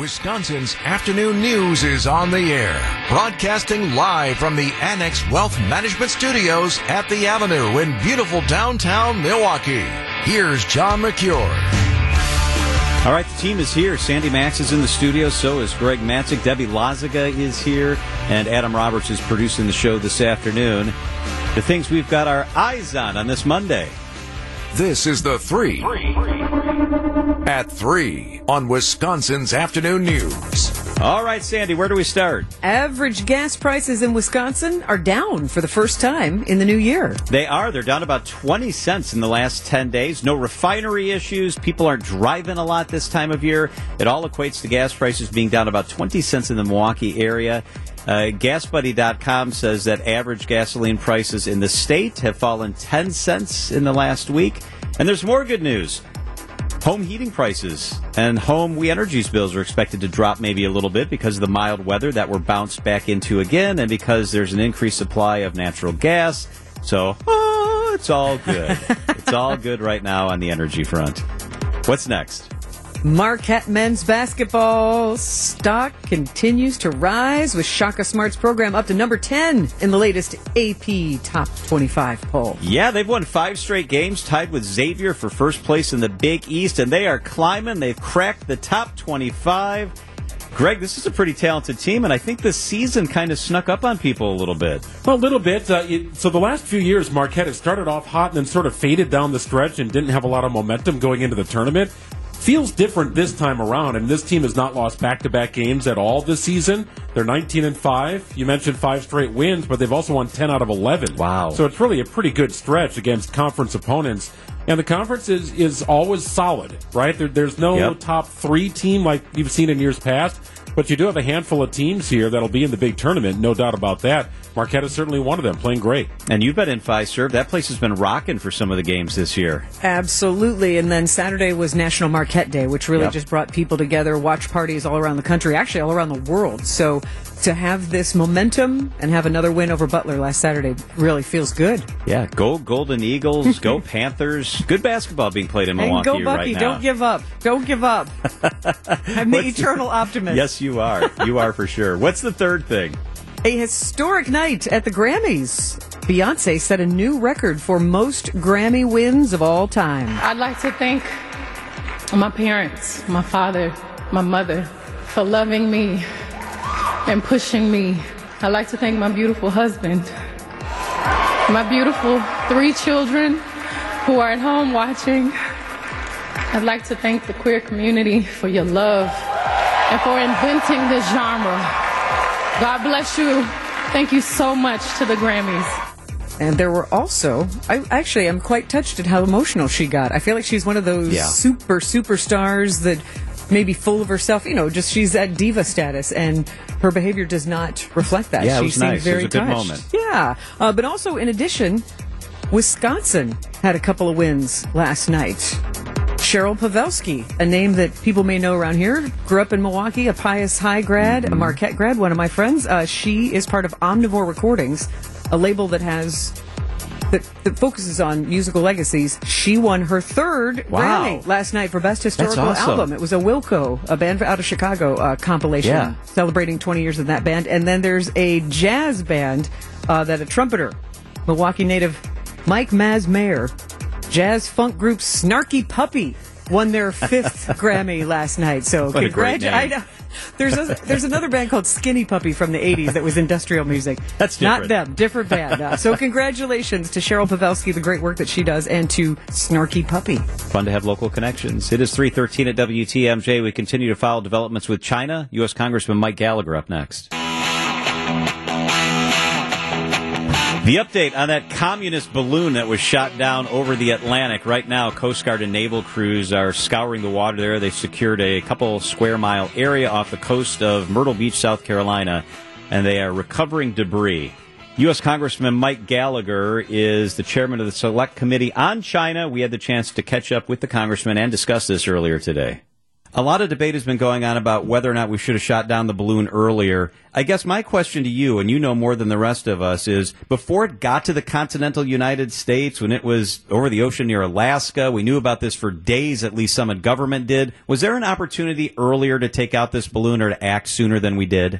Wisconsin's afternoon news is on the air, broadcasting live from the Annex Wealth Management Studios at the Avenue in beautiful downtown Milwaukee. Here's John Mercure. All right, the team is here. Sandy Max is in the studio, so is Greg Matzek. Debbie Lazaga is here, and Adam Roberts is producing the show this afternoon. The things we've got our eyes on on this Monday. This is the three. At three on Wisconsin's afternoon news. All right, Sandy, where do we start? Average gas prices in Wisconsin are down for the first time in the new year. They are. They're down about 20 cents in the last 10 days. No refinery issues. People aren't driving a lot this time of year. It all equates to gas prices being down about 20 cents in the Milwaukee area. Uh, GasBuddy.com says that average gasoline prices in the state have fallen 10 cents in the last week. And there's more good news. Home heating prices and home We Energies bills are expected to drop maybe a little bit because of the mild weather that we're bounced back into again and because there's an increased supply of natural gas. So, oh, it's all good. it's all good right now on the energy front. What's next? Marquette men's basketball stock continues to rise with Shaka Smart's program up to number 10 in the latest AP Top 25 poll. Yeah, they've won five straight games, tied with Xavier for first place in the Big East, and they are climbing. They've cracked the top 25. Greg, this is a pretty talented team, and I think this season kind of snuck up on people a little bit. Well, a little bit. Uh, it, so the last few years, Marquette has started off hot and then sort of faded down the stretch and didn't have a lot of momentum going into the tournament feels different this time around. And this team has not lost back-to-back games at all this season. They're 19 and five. You mentioned five straight wins, but they've also won 10 out of 11. Wow! So it's really a pretty good stretch against conference opponents. And the conference is is always solid, right? There, there's no yep. top three team like you've seen in years past. But you do have a handful of teams here that'll be in the big tournament, no doubt about that. Marquette is certainly one of them, playing great. And you've been in Fiserv. That place has been rocking for some of the games this year. Absolutely. And then Saturday was National Marquette Day, which really yep. just brought people together, watch parties all around the country, actually all around the world. So to have this momentum and have another win over Butler last Saturday really feels good. Yeah, go Golden Eagles, go Panthers. Good basketball being played in Milwaukee and go Bucky, right Don't give up. Don't give up. I'm the eternal optimist. Yes, you are. You are for sure. What's the third thing? A historic night at the Grammys. Beyonce set a new record for most Grammy wins of all time. I'd like to thank my parents, my father, my mother, for loving me and pushing me. I'd like to thank my beautiful husband, my beautiful three children who are at home watching. I'd like to thank the queer community for your love and for inventing this genre. God bless you. Thank you so much to the Grammys. And there were also, I actually am quite touched at how emotional she got. I feel like she's one of those yeah. super superstars that maybe full of herself. You know, just she's at diva status, and her behavior does not reflect that. Yeah, she it was seemed nice. very it was a good touched. moment. Yeah, uh, but also in addition, Wisconsin had a couple of wins last night. Cheryl Pawelski, a name that people may know around here, grew up in Milwaukee, a Pius High grad, mm-hmm. a Marquette grad, one of my friends. Uh, she is part of Omnivore Recordings, a label that has that, that focuses on musical legacies. She won her third wow. Grammy last night for Best Historical awesome. Album. It was a Wilco, a band out of Chicago, uh, compilation yeah. celebrating 20 years of that band. And then there's a jazz band uh, that a trumpeter, Milwaukee native Mike Masmayer, jazz funk group Snarky Puppy won their fifth Grammy last night. So congratulations. There's a, there's another band called Skinny Puppy from the 80s that was industrial music. That's different. Not them, different band. Uh, so congratulations to Cheryl Pawelski, the great work that she does, and to Snarky Puppy. Fun to have local connections. It is 313 at WTMJ. We continue to follow developments with China. U.S. Congressman Mike Gallagher up next. The update on that communist balloon that was shot down over the Atlantic. Right now, Coast Guard and naval crews are scouring the water there. They've secured a couple square mile area off the coast of Myrtle Beach, South Carolina, and they are recovering debris. U.S. Congressman Mike Gallagher is the chairman of the Select Committee on China. We had the chance to catch up with the congressman and discuss this earlier today. A lot of debate has been going on about whether or not we should have shot down the balloon earlier. I guess my question to you, and you know more than the rest of us, is before it got to the continental United States, when it was over the ocean near Alaska, we knew about this for days, at least some of government did. Was there an opportunity earlier to take out this balloon or to act sooner than we did?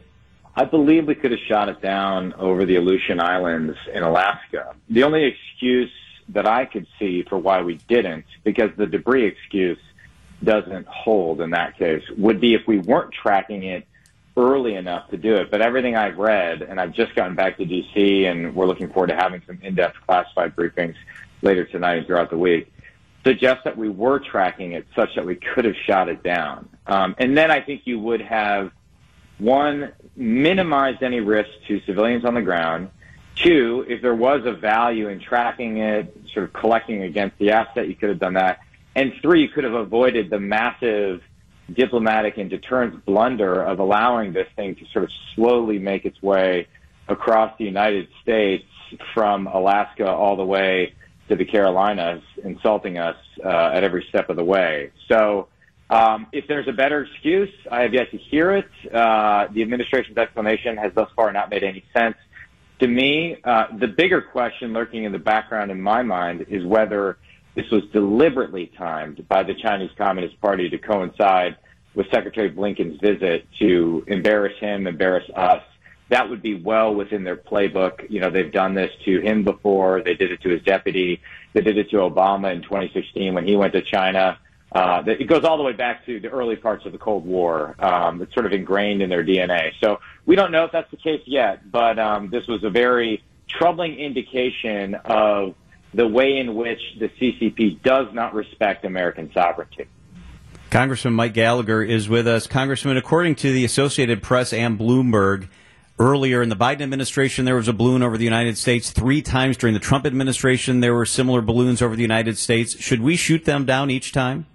I believe we could have shot it down over the Aleutian Islands in Alaska. The only excuse that I could see for why we didn't, because the debris excuse doesn't hold in that case would be if we weren't tracking it early enough to do it. But everything I've read, and I've just gotten back to DC, and we're looking forward to having some in-depth classified briefings later tonight and throughout the week, suggests that we were tracking it such that we could have shot it down. Um, and then I think you would have one minimized any risk to civilians on the ground. Two, if there was a value in tracking it, sort of collecting against the asset, you could have done that. And three, you could have avoided the massive diplomatic and deterrence blunder of allowing this thing to sort of slowly make its way across the United States from Alaska all the way to the Carolinas, insulting us uh, at every step of the way. So, um, if there's a better excuse, I have yet to hear it. Uh, the administration's explanation has thus far not made any sense. To me, uh, the bigger question lurking in the background in my mind is whether this was deliberately timed by the Chinese Communist Party to coincide with Secretary Blinken's visit to embarrass him, embarrass us. That would be well within their playbook. You know, they've done this to him before. They did it to his deputy. They did it to Obama in 2016 when he went to China. Uh, it goes all the way back to the early parts of the Cold War. Um, it's sort of ingrained in their DNA. So we don't know if that's the case yet, but um, this was a very troubling indication of the way in which the CCP does not respect American sovereignty. Congressman Mike Gallagher is with us. Congressman, according to the Associated Press and Bloomberg, earlier in the Biden administration, there was a balloon over the United States. Three times during the Trump administration, there were similar balloons over the United States. Should we shoot them down each time?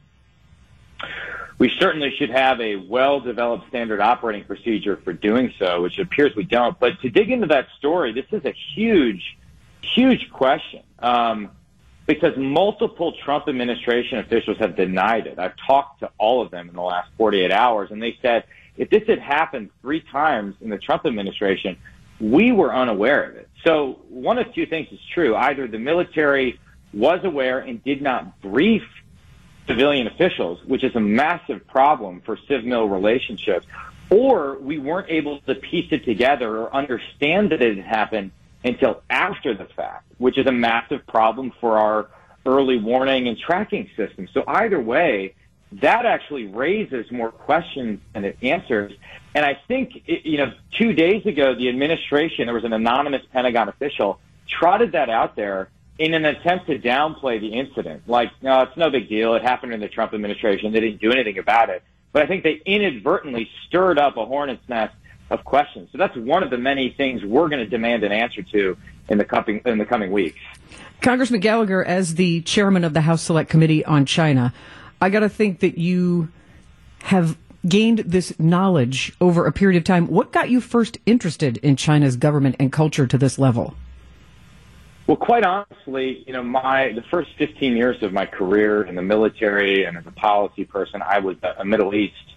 We certainly should have a well developed standard operating procedure for doing so, which appears we don't. But to dig into that story, this is a huge, huge question um, because multiple Trump administration officials have denied it. I've talked to all of them in the last 48 hours, and they said if this had happened three times in the Trump administration, we were unaware of it. So one of two things is true. Either the military was aware and did not brief civilian officials, which is a massive problem for civ-mil relationships, or we weren't able to piece it together or understand that it had happened until after the fact, which is a massive problem for our early warning and tracking system. So either way, that actually raises more questions than it answers. And I think, you know, two days ago, the administration, there was an anonymous Pentagon official, trotted that out there in an attempt to downplay the incident. Like, no, it's no big deal. It happened in the Trump administration. They didn't do anything about it. But I think they inadvertently stirred up a hornet's nest of questions. So that's one of the many things we're going to demand an answer to in the coming in the coming weeks. Congressman Gallagher, as the chairman of the House Select Committee on China, I got to think that you have gained this knowledge over a period of time. What got you first interested in China's government and culture to this level? Well, quite honestly, you know, my the first 15 years of my career in the military and as a policy person, I was a Middle East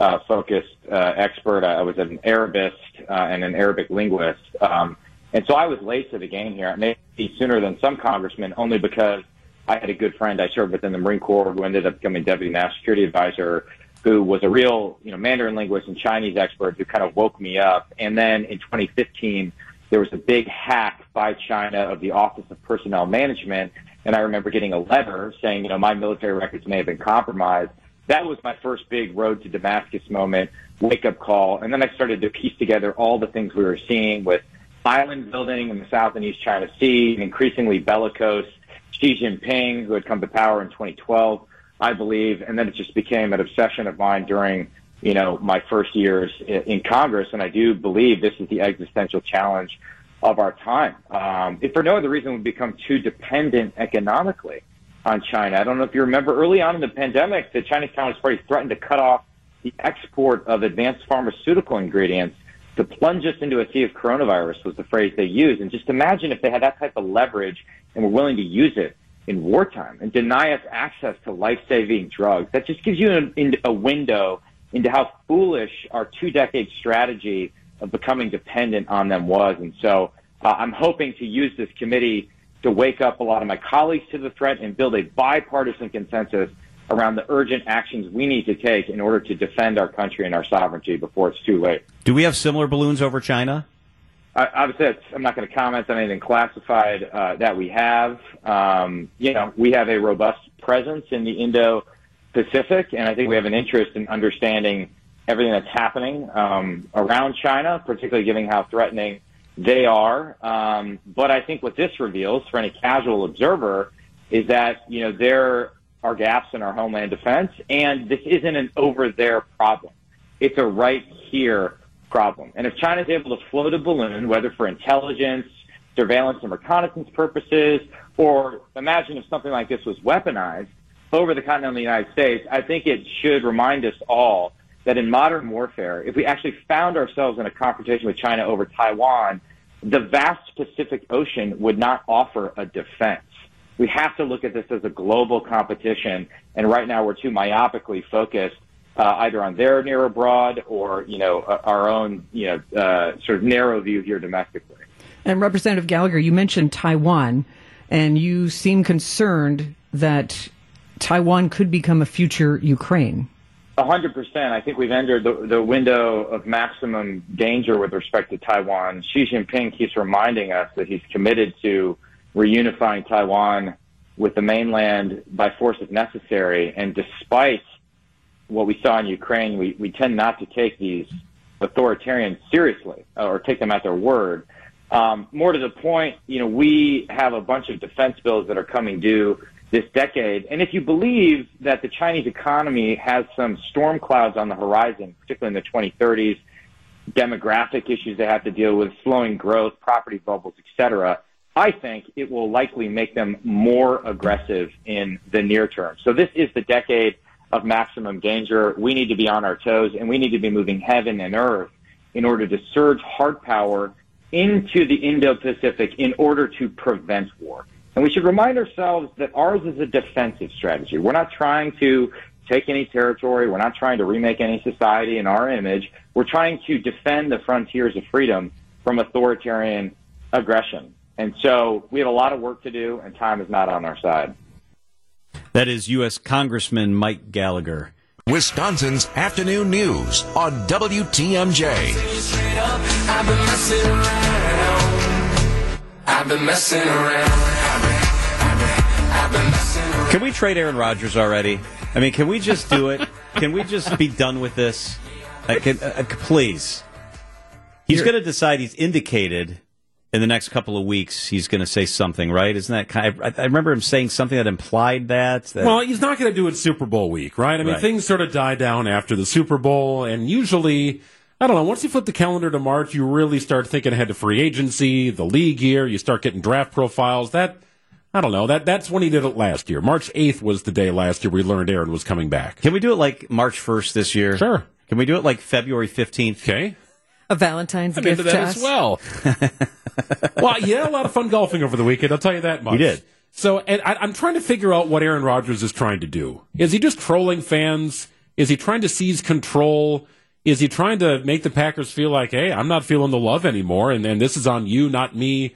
uh, focused uh, expert. I was an Arabist uh, and an Arabic linguist. Um, and so I was late to the game here, maybe sooner than some congressmen, only because I had a good friend I served with in the Marine Corps who ended up becoming deputy national security advisor, who was a real, you know, Mandarin linguist and Chinese expert who kind of woke me up. And then in 2015, there was a big hack by China of the Office of Personnel Management. And I remember getting a letter saying, you know, my military records may have been compromised that was my first big road to Damascus moment, wake up call. And then I started to piece together all the things we were seeing with island building in the South and East China Sea, increasingly bellicose Xi Jinping, who had come to power in 2012, I believe. And then it just became an obsession of mine during, you know, my first years in Congress. And I do believe this is the existential challenge of our time. Um, if for no other reason, we've become too dependent economically on China. I don't know if you remember early on in the pandemic, the Chinese Communist Party threatened to cut off the export of advanced pharmaceutical ingredients to plunge us into a sea of coronavirus was the phrase they used. And just imagine if they had that type of leverage and were willing to use it in wartime and deny us access to life-saving drugs. That just gives you a, a window into how foolish our two-decade strategy of becoming dependent on them was. And so uh, I'm hoping to use this committee to wake up a lot of my colleagues to the threat and build a bipartisan consensus around the urgent actions we need to take in order to defend our country and our sovereignty before it's too late. Do we have similar balloons over China? I, obviously, I'm not going to comment on anything classified uh, that we have. Um, you know, we have a robust presence in the Indo-Pacific, and I think we have an interest in understanding everything that's happening um, around China, particularly given how threatening they are. Um, but I think what this reveals for any casual observer is that you know there are gaps in our homeland defense, and this isn't an over there problem. It's a right here problem. And if China is able to float a balloon, whether for intelligence, surveillance, and reconnaissance purposes, or imagine if something like this was weaponized over the continental United States, I think it should remind us all that in modern warfare, if we actually found ourselves in a confrontation with China over Taiwan, the vast Pacific Ocean would not offer a defense. We have to look at this as a global competition, and right now we're too myopically focused uh, either on their near abroad or you know uh, our own you know uh, sort of narrow view here domestically. And Representative Gallagher, you mentioned Taiwan, and you seem concerned that Taiwan could become a future Ukraine. Hundred percent. I think we've entered the, the window of maximum danger with respect to Taiwan. Xi Jinping keeps reminding us that he's committed to reunifying Taiwan with the mainland by force if necessary. And despite what we saw in Ukraine, we, we tend not to take these authoritarians seriously or take them at their word. Um, more to the point, you know, we have a bunch of defense bills that are coming due this decade. And if you believe that the Chinese economy has some storm clouds on the horizon, particularly in the 2030s, demographic issues they have to deal with, slowing growth, property bubbles, et cetera, I think it will likely make them more aggressive in the near term. So this is the decade of maximum danger. We need to be on our toes and we need to be moving heaven and earth in order to surge hard power into the Indo-Pacific in order to prevent war. And we should remind ourselves that ours is a defensive strategy. We're not trying to take any territory. We're not trying to remake any society in our image. We're trying to defend the frontiers of freedom from authoritarian aggression. And so we have a lot of work to do, and time is not on our side. That is U.S. Congressman Mike Gallagher. Wisconsin's afternoon news on WTMJ. Can we trade Aaron Rodgers already? I mean, can we just do it? can we just be done with this? Uh, can, uh, please. He's going to decide he's indicated in the next couple of weeks he's going to say something, right? Isn't that kind of, I, remember him saying something that implied that, that Well, he's not going to do it Super Bowl week, right? I mean, right. things sort of die down after the Super Bowl, and usually, I don't know, once you flip the calendar to March, you really start thinking ahead to free agency, the league year, you start getting draft profiles. That, I don't know, that that's when he did it last year. March 8th was the day last year we learned Aaron was coming back. Can we do it like March 1st this year? Sure. Can we do it like February 15th? Okay a Valentine's I'm gift into that as well. well, yeah, a lot of fun golfing over the weekend. I'll tell you that much. You did. So, and I, I'm trying to figure out what Aaron Rodgers is trying to do. Is he just trolling fans? Is he trying to seize control? Is he trying to make the Packers feel like, hey, I'm not feeling the love anymore, and, and this is on you, not me?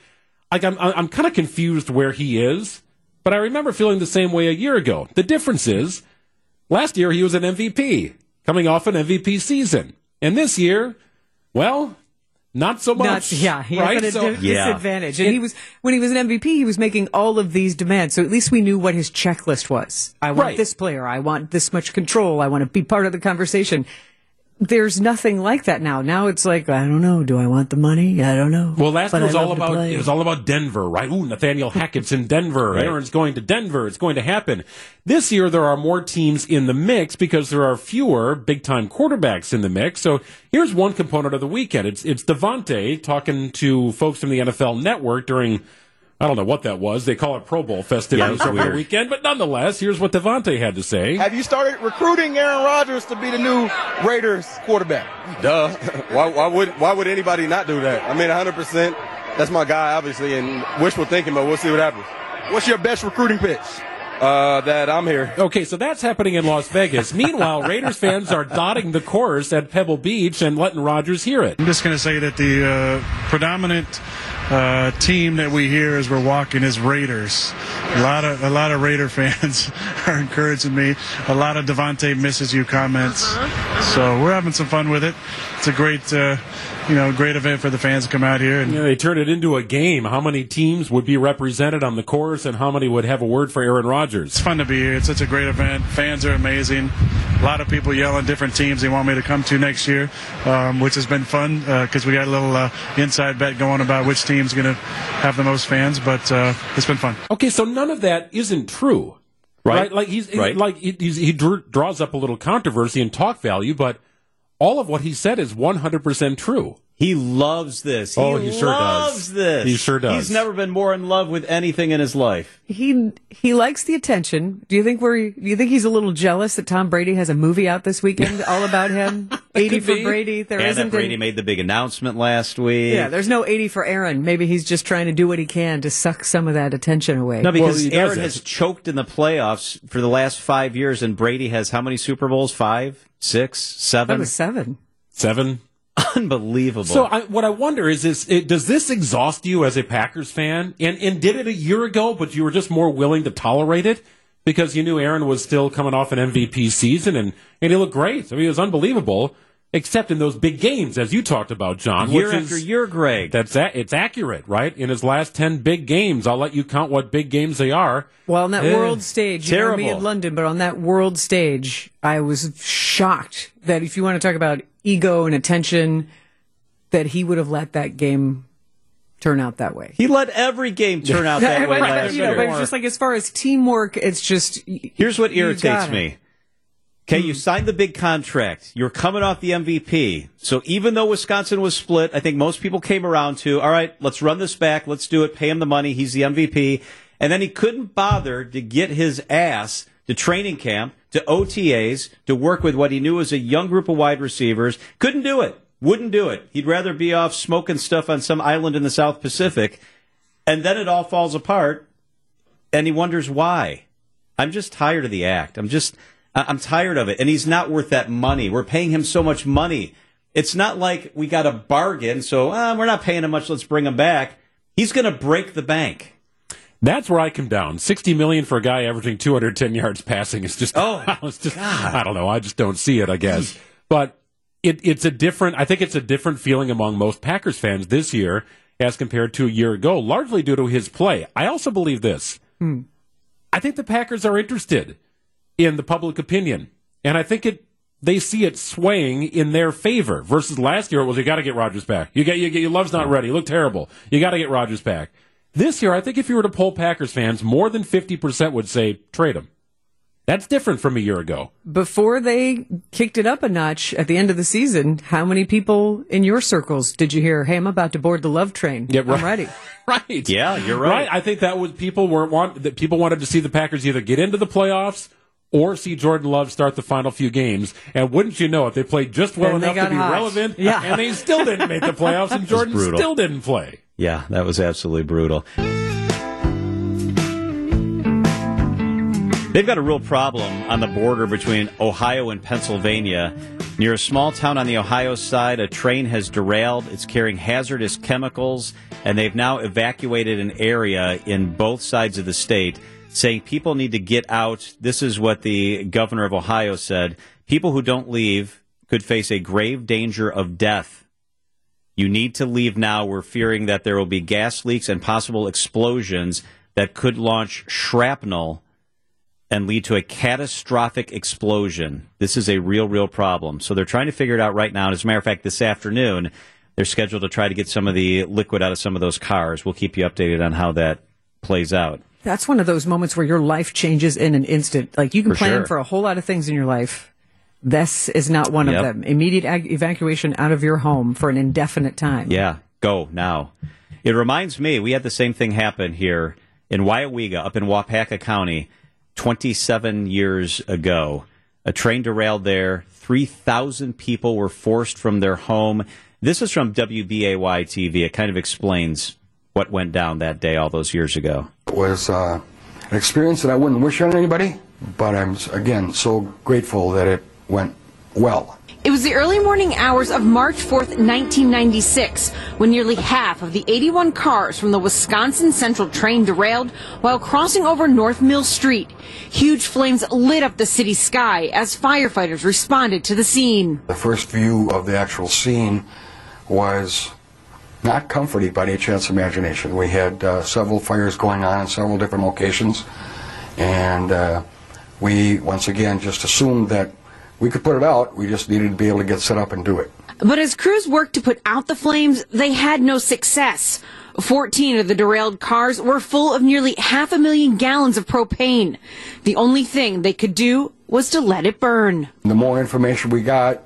Like, I'm, I'm kind of confused where he is, but I remember feeling the same way a year ago. The difference is, last year he was an MVP, coming off an MVP season. And this year, well, not so much. Not, yeah, he right? had a so, disadvantage. And it, he was when he was an MVP, he was making all of these demands. So at least we knew what his checklist was. I want right. this player. I want this much control. I want to be part of the conversation there's nothing like that now. Now it's like I don't know. Do I want the money? I don't know. Well, last year was all about it was all about Denver, right? Ooh, Nathaniel Hackett's in Denver. right. Aaron's going to Denver. It's going to happen. This year there are more teams in the mix because there are fewer big time quarterbacks in the mix. So here's one component of the weekend. It's it's Davante talking to folks from the NFL Network during I don't know what that was. They call it Pro Bowl festivities yeah, over weird. the weekend, but nonetheless, here's what Davante had to say. Have you started recruiting Aaron Rodgers to be the new Raiders quarterback? Duh. Why, why would why would anybody not do that? I mean, 100. percent That's my guy, obviously, and wishful thinking, but we'll see what happens. What's your best recruiting pitch? Uh, that I'm here. Okay, so that's happening in Las Vegas. Meanwhile, Raiders fans are dotting the course at Pebble Beach and letting Rodgers hear it. I'm just going to say that the uh, predominant uh, team that we hear as we're walking is Raiders. A lot of a lot of Raider fans are encouraging me. A lot of Davante misses you comments. So we're having some fun with it. It's a great, uh, you know, great event for the fans to come out here. And Yeah, they turn it into a game. How many teams would be represented on the course, and how many would have a word for Aaron Rodgers? it's fun to be here. It's such a great event. Fans are amazing. A lot of people yelling different teams they want me to come to next year, um, which has been fun because we got a little uh, inside bet going about which team's going to have the most fans. But uh, it's been fun. Okay, so none of that isn't true, Right. Like he's Right. like he, he's, he dr- draws up a little controversy and talk value, but all of what he said is one hundred percent true. He loves this. He Oh, he sure does. loves this. He sure does. He's never been more in love with anything in his life. He he likes the attention. Do you think we're? Do you think he's a little jealous that Tom Brady has a movie out this weekend all about him? Eighty for be. Brady. There and isn't Brady an- made the big announcement last week. Yeah, there's no eighty for Aaron. Maybe he's just trying to do what he can to suck some of that attention away. No, because he does Aaron has choked in the playoffs for the last five years, and Brady has how many Super Bowls? Five, six, that was seven. Seven. Unbelievable. So I, what I wonder is, is it, does this exhaust you as a Packers fan? And and did it a year ago, but you were just more willing to tolerate it because you knew Aaron was still coming off an MVP season and and he looked great. I mean, it was unbelievable, except in those big games, as you talked about, John. year which after is, year, Greg. That's a, it's accurate, right? In his last ten big games, I'll let you count what big games they are. Well, on that Eh, world stage, you know me terrible. in London, but on that world stage, I was shocked that if you want to talk about ego and attention, that he would have let that game turn out that way. he let every game turn out that way last you know, year. but just like as far as teamwork, it's just Here's what irritates me. Okay, you hmm. signed the big contract. You're coming off the MVP. So even though Wisconsin was split, I think most people came around to, all right, let's run this back. Let's do it. Pay him the money. He's the MVP. And then he couldn't bother to get his ass to training camp, to OTAs, to work with what he knew was a young group of wide receivers. Couldn't do it. Wouldn't do it. He'd rather be off smoking stuff on some island in the South Pacific. And then it all falls apart and he wonders why. I'm just tired of the act. I'm just, I'm tired of it. And he's not worth that money. We're paying him so much money. It's not like we got a bargain, so uh, we're not paying him much. Let's bring him back. He's going to break the bank. That's where I come down. Sixty million for a guy averaging 210 yards passing is just Oh, it's just I don't know. I just don't see it. I guess, but it, it's a different. I think it's a different feeling among most Packers fans this year as compared to a year ago, largely due to his play. I also believe this. Hmm. I think the Packers are interested in the public opinion, and I think it. They see it swaying in their favor versus last year. It was you got to get Rodgers back. You get you get your love's not ready. You look terrible. You got to get Rodgers back. This year, I think if you were to poll Packers fans, more than fifty percent would say trade him. That's different from a year ago. Before they kicked it up a notch at the end of the season, how many people in your circles did you hear, hey, I'm about to board the love train? Yeah, right. I'm ready. Right. Yeah, you're right. I think that was people were want that people wanted to see the Packers either get into the playoffs or see Jordan Love start the final few games. And wouldn't you know it, they played just well And enough to be hot. relevant. Yeah. And they still didn't make the playoffs, and Jordan still didn't play. Yeah, that was absolutely brutal. They've got a real problem on the border between Ohio and Pennsylvania. Near a small town on the Ohio side, a train has derailed. It's carrying hazardous chemicals, and they've now evacuated an area in both sides of the state, saying people need to get out. This is what the governor of Ohio said. People who don't leave could face a grave danger of death. You need to leave now. We're fearing that there will be gas leaks and possible explosions that could launch shrapnel and lead to a catastrophic explosion. This is a real, real problem. So they're trying to figure it out right now. And as a matter of fact, this afternoon, they're scheduled to try to get some of the liquid out of some of those cars. We'll keep you updated on how that plays out. That's one of those moments where your life changes in an instant. Like you can For plan sure. for a whole lot of things in your life. This is not one Yep. of them. Immediate ag- evacuation out of your home for an indefinite time. Yeah, go now. It reminds me, we had the same thing happen here in Weyauwega, up in Waupaca County, 27 years ago. A train derailed there. 3,000 people were forced from their home. This is from WBAY TV. It kind of explains what went down that day all those years ago. It was uh, an experience that I wouldn't wish on anybody, but I'm, again, so grateful that it went well. It was the early morning hours of March 4th, 1996, when nearly half of the 81 cars from the Wisconsin Central train derailed while crossing over North Mill Street. Huge flames lit up the city sky as firefighters responded to the scene. The first view of the actual scene was not comforted by any chance of imagination. We had uh, several fires going on in several different locations, and uh, we once again just assumed that we could put it out. We just needed to be able to get set up and do it. But as crews worked to put out the flames, they had no success. 14 of the derailed cars were full of nearly half a million gallons of propane. The only thing they could do was to let it burn. The more information we got,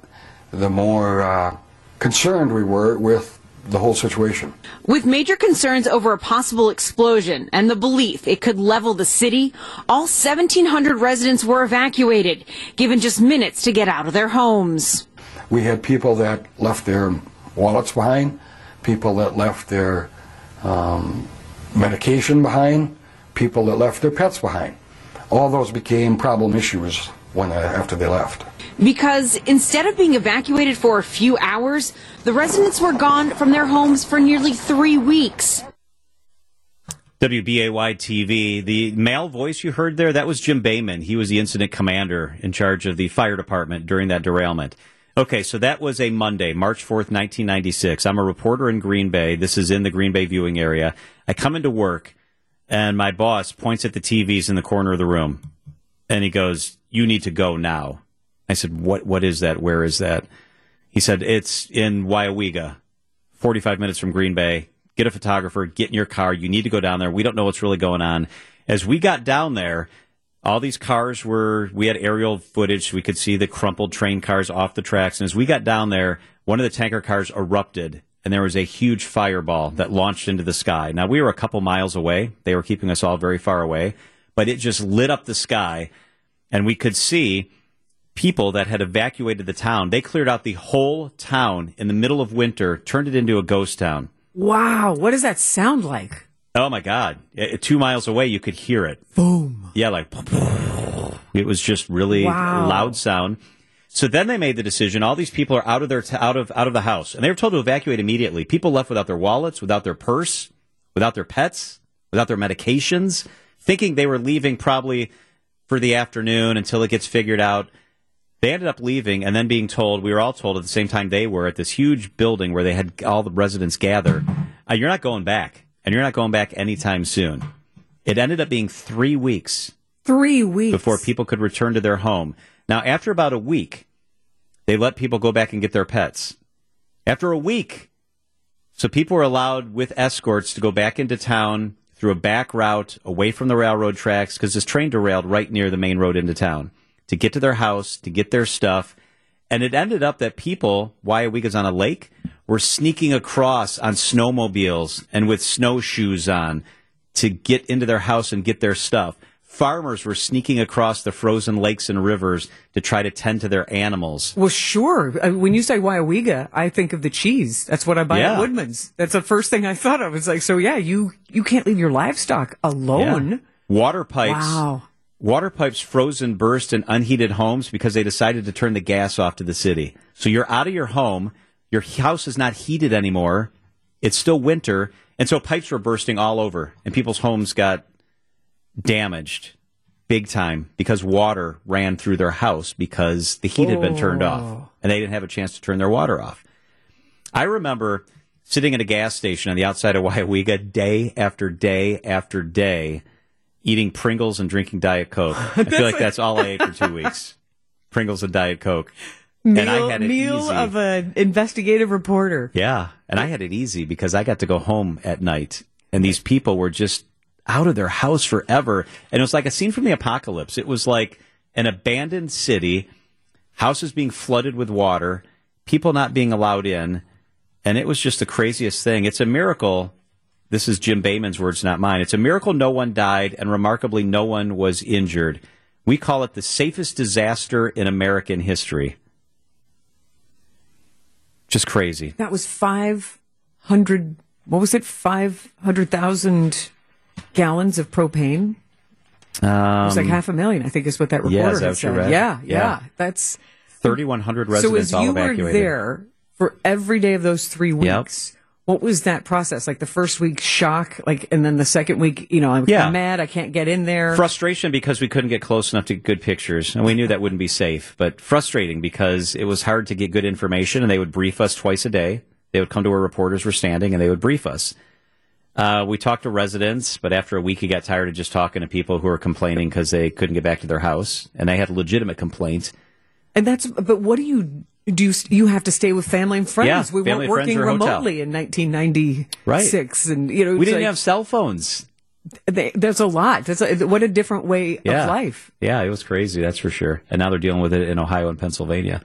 the more uh, concerned we were with the whole situation. With major concerns over a possible explosion and the belief it could level the city, all 1,700 residents were evacuated, given just minutes to get out of their homes. We had people that left their wallets behind, people that left their um, medication behind, people that left their pets behind. All those became problem issues when after they left. Because instead of being evacuated for a few hours, the residents were gone from their homes for nearly three weeks. WBAY TV. The male voice you heard there, that was Jim Bayman. He was the incident commander in charge of the fire department during that derailment. Okay, so that was a Monday, March 4th, 1996. I'm a reporter in Green Bay. This is in the Green Bay viewing area. I come into work, and my boss points at the TVs in the corner of the room, and he goes, You need to go now. I said, What? What is that? Where is that? He said, It's in Weyauwega, 45 minutes from Green Bay. Get a photographer, get in your car. You need to go down there. We don't know what's really going on. As we got down there, all these cars were, we had aerial footage. So we could see the crumpled train cars off the tracks. And as we got down there, one of the tanker cars erupted and there was a huge fireball that launched into the sky. Now, we were a couple miles away. They were keeping us all very far away, but it just lit up the sky and we could see people that had evacuated the town. They cleared out the whole town in the middle of winter, turned it into a ghost town. Wow, what does that sound like? Oh my God! Two miles away, you could hear it. Boom. Yeah, like it was just really wow. loud sound. So then they made the decision. All these people are out of their t- out of out of the house, and they were told to evacuate immediately. People left without their wallets, without their purse, without their pets, without their medications, thinking they were leaving probably for the afternoon until it gets figured out. They ended up leaving and then being told, we were all told at the same time they were at this huge building where they had all the residents gather, uh, you're not going back, and you're not going back anytime soon. It ended up being three weeks. Three weeks. Before people could return to their home. Now, after about a week, they let people go back and get their pets. After a week, so people were allowed with escorts to go back into town through a back route away from the railroad tracks because this train derailed right near the main road into town to get to their house, to get their stuff. And it ended up that people, Weyauwega's on a lake, were sneaking across on snowmobiles and with snowshoes on to get into their house and get their stuff. Farmers were sneaking across the frozen lakes and rivers to try to tend to their animals. Well, sure. Uh, when you say Weyauwega, I think of the cheese. That's what I buy Yeah. at Woodman's. That's the first thing I thought of. It's like, so yeah, you you can't leave your livestock alone. Yeah. Water pipes. Wow. Water pipes frozen burst in unheated homes because they decided to turn the gas off to the city. So you're out of your home. Your house is not heated anymore. It's still winter. And so pipes were bursting all over and people's homes got damaged big time because water ran through their house because the heat had been turned off oh. and they didn't have a chance to turn their water off. I remember sitting at a gas station on the outside of Weyauwega day after day after day eating Pringles and drinking Diet Coke. I feel like that's all I ate for two weeks. Pringles and Diet Coke. Meal, and I had it meal easy. of an investigative reporter. Yeah, and I had it easy because I got to go home at night, and these people were just out of their house forever, and it was like a scene from the apocalypse. It was like an abandoned city, houses being flooded with water, people not being allowed in, and it was just the craziest thing. It's a miracle. This is Jim Bayman's words, not mine. It's a miracle no one died, and remarkably, no one was injured. We call it the safest disaster in American history. Just crazy. That was 500, what was it? 500,000 gallons of propane. Um, It was like half a million, I think, is what that reporter yeah, is that said. Yeah, yeah, Yeah. That's 3,100 residents. so. As all you were there for every day of those three Yep. What was that process? Like the first week, shock, like, and then the second week, you know, I'm, Yeah. Mad, I can't get in there. Frustration because we couldn't get close enough to get good pictures, and we knew that wouldn't be safe. But frustrating because it was hard to get good information, and they would brief us twice a day. They would come to where reporters were standing, and they would brief us. Uh, we talked to residents, but after a week, he got tired of just talking to people who were complaining because they couldn't get back to their house, and they had legitimate complaints. And that's, but what do you do? You, you have to stay with family and friends. Yeah, we weren't working remotely in 1996, and you know, We didn't like- have cell phones. they, there's a lot. That's a, what a different way Yeah. of life. Yeah, it was crazy, that's for sure. And now they're dealing with it in Ohio and Pennsylvania.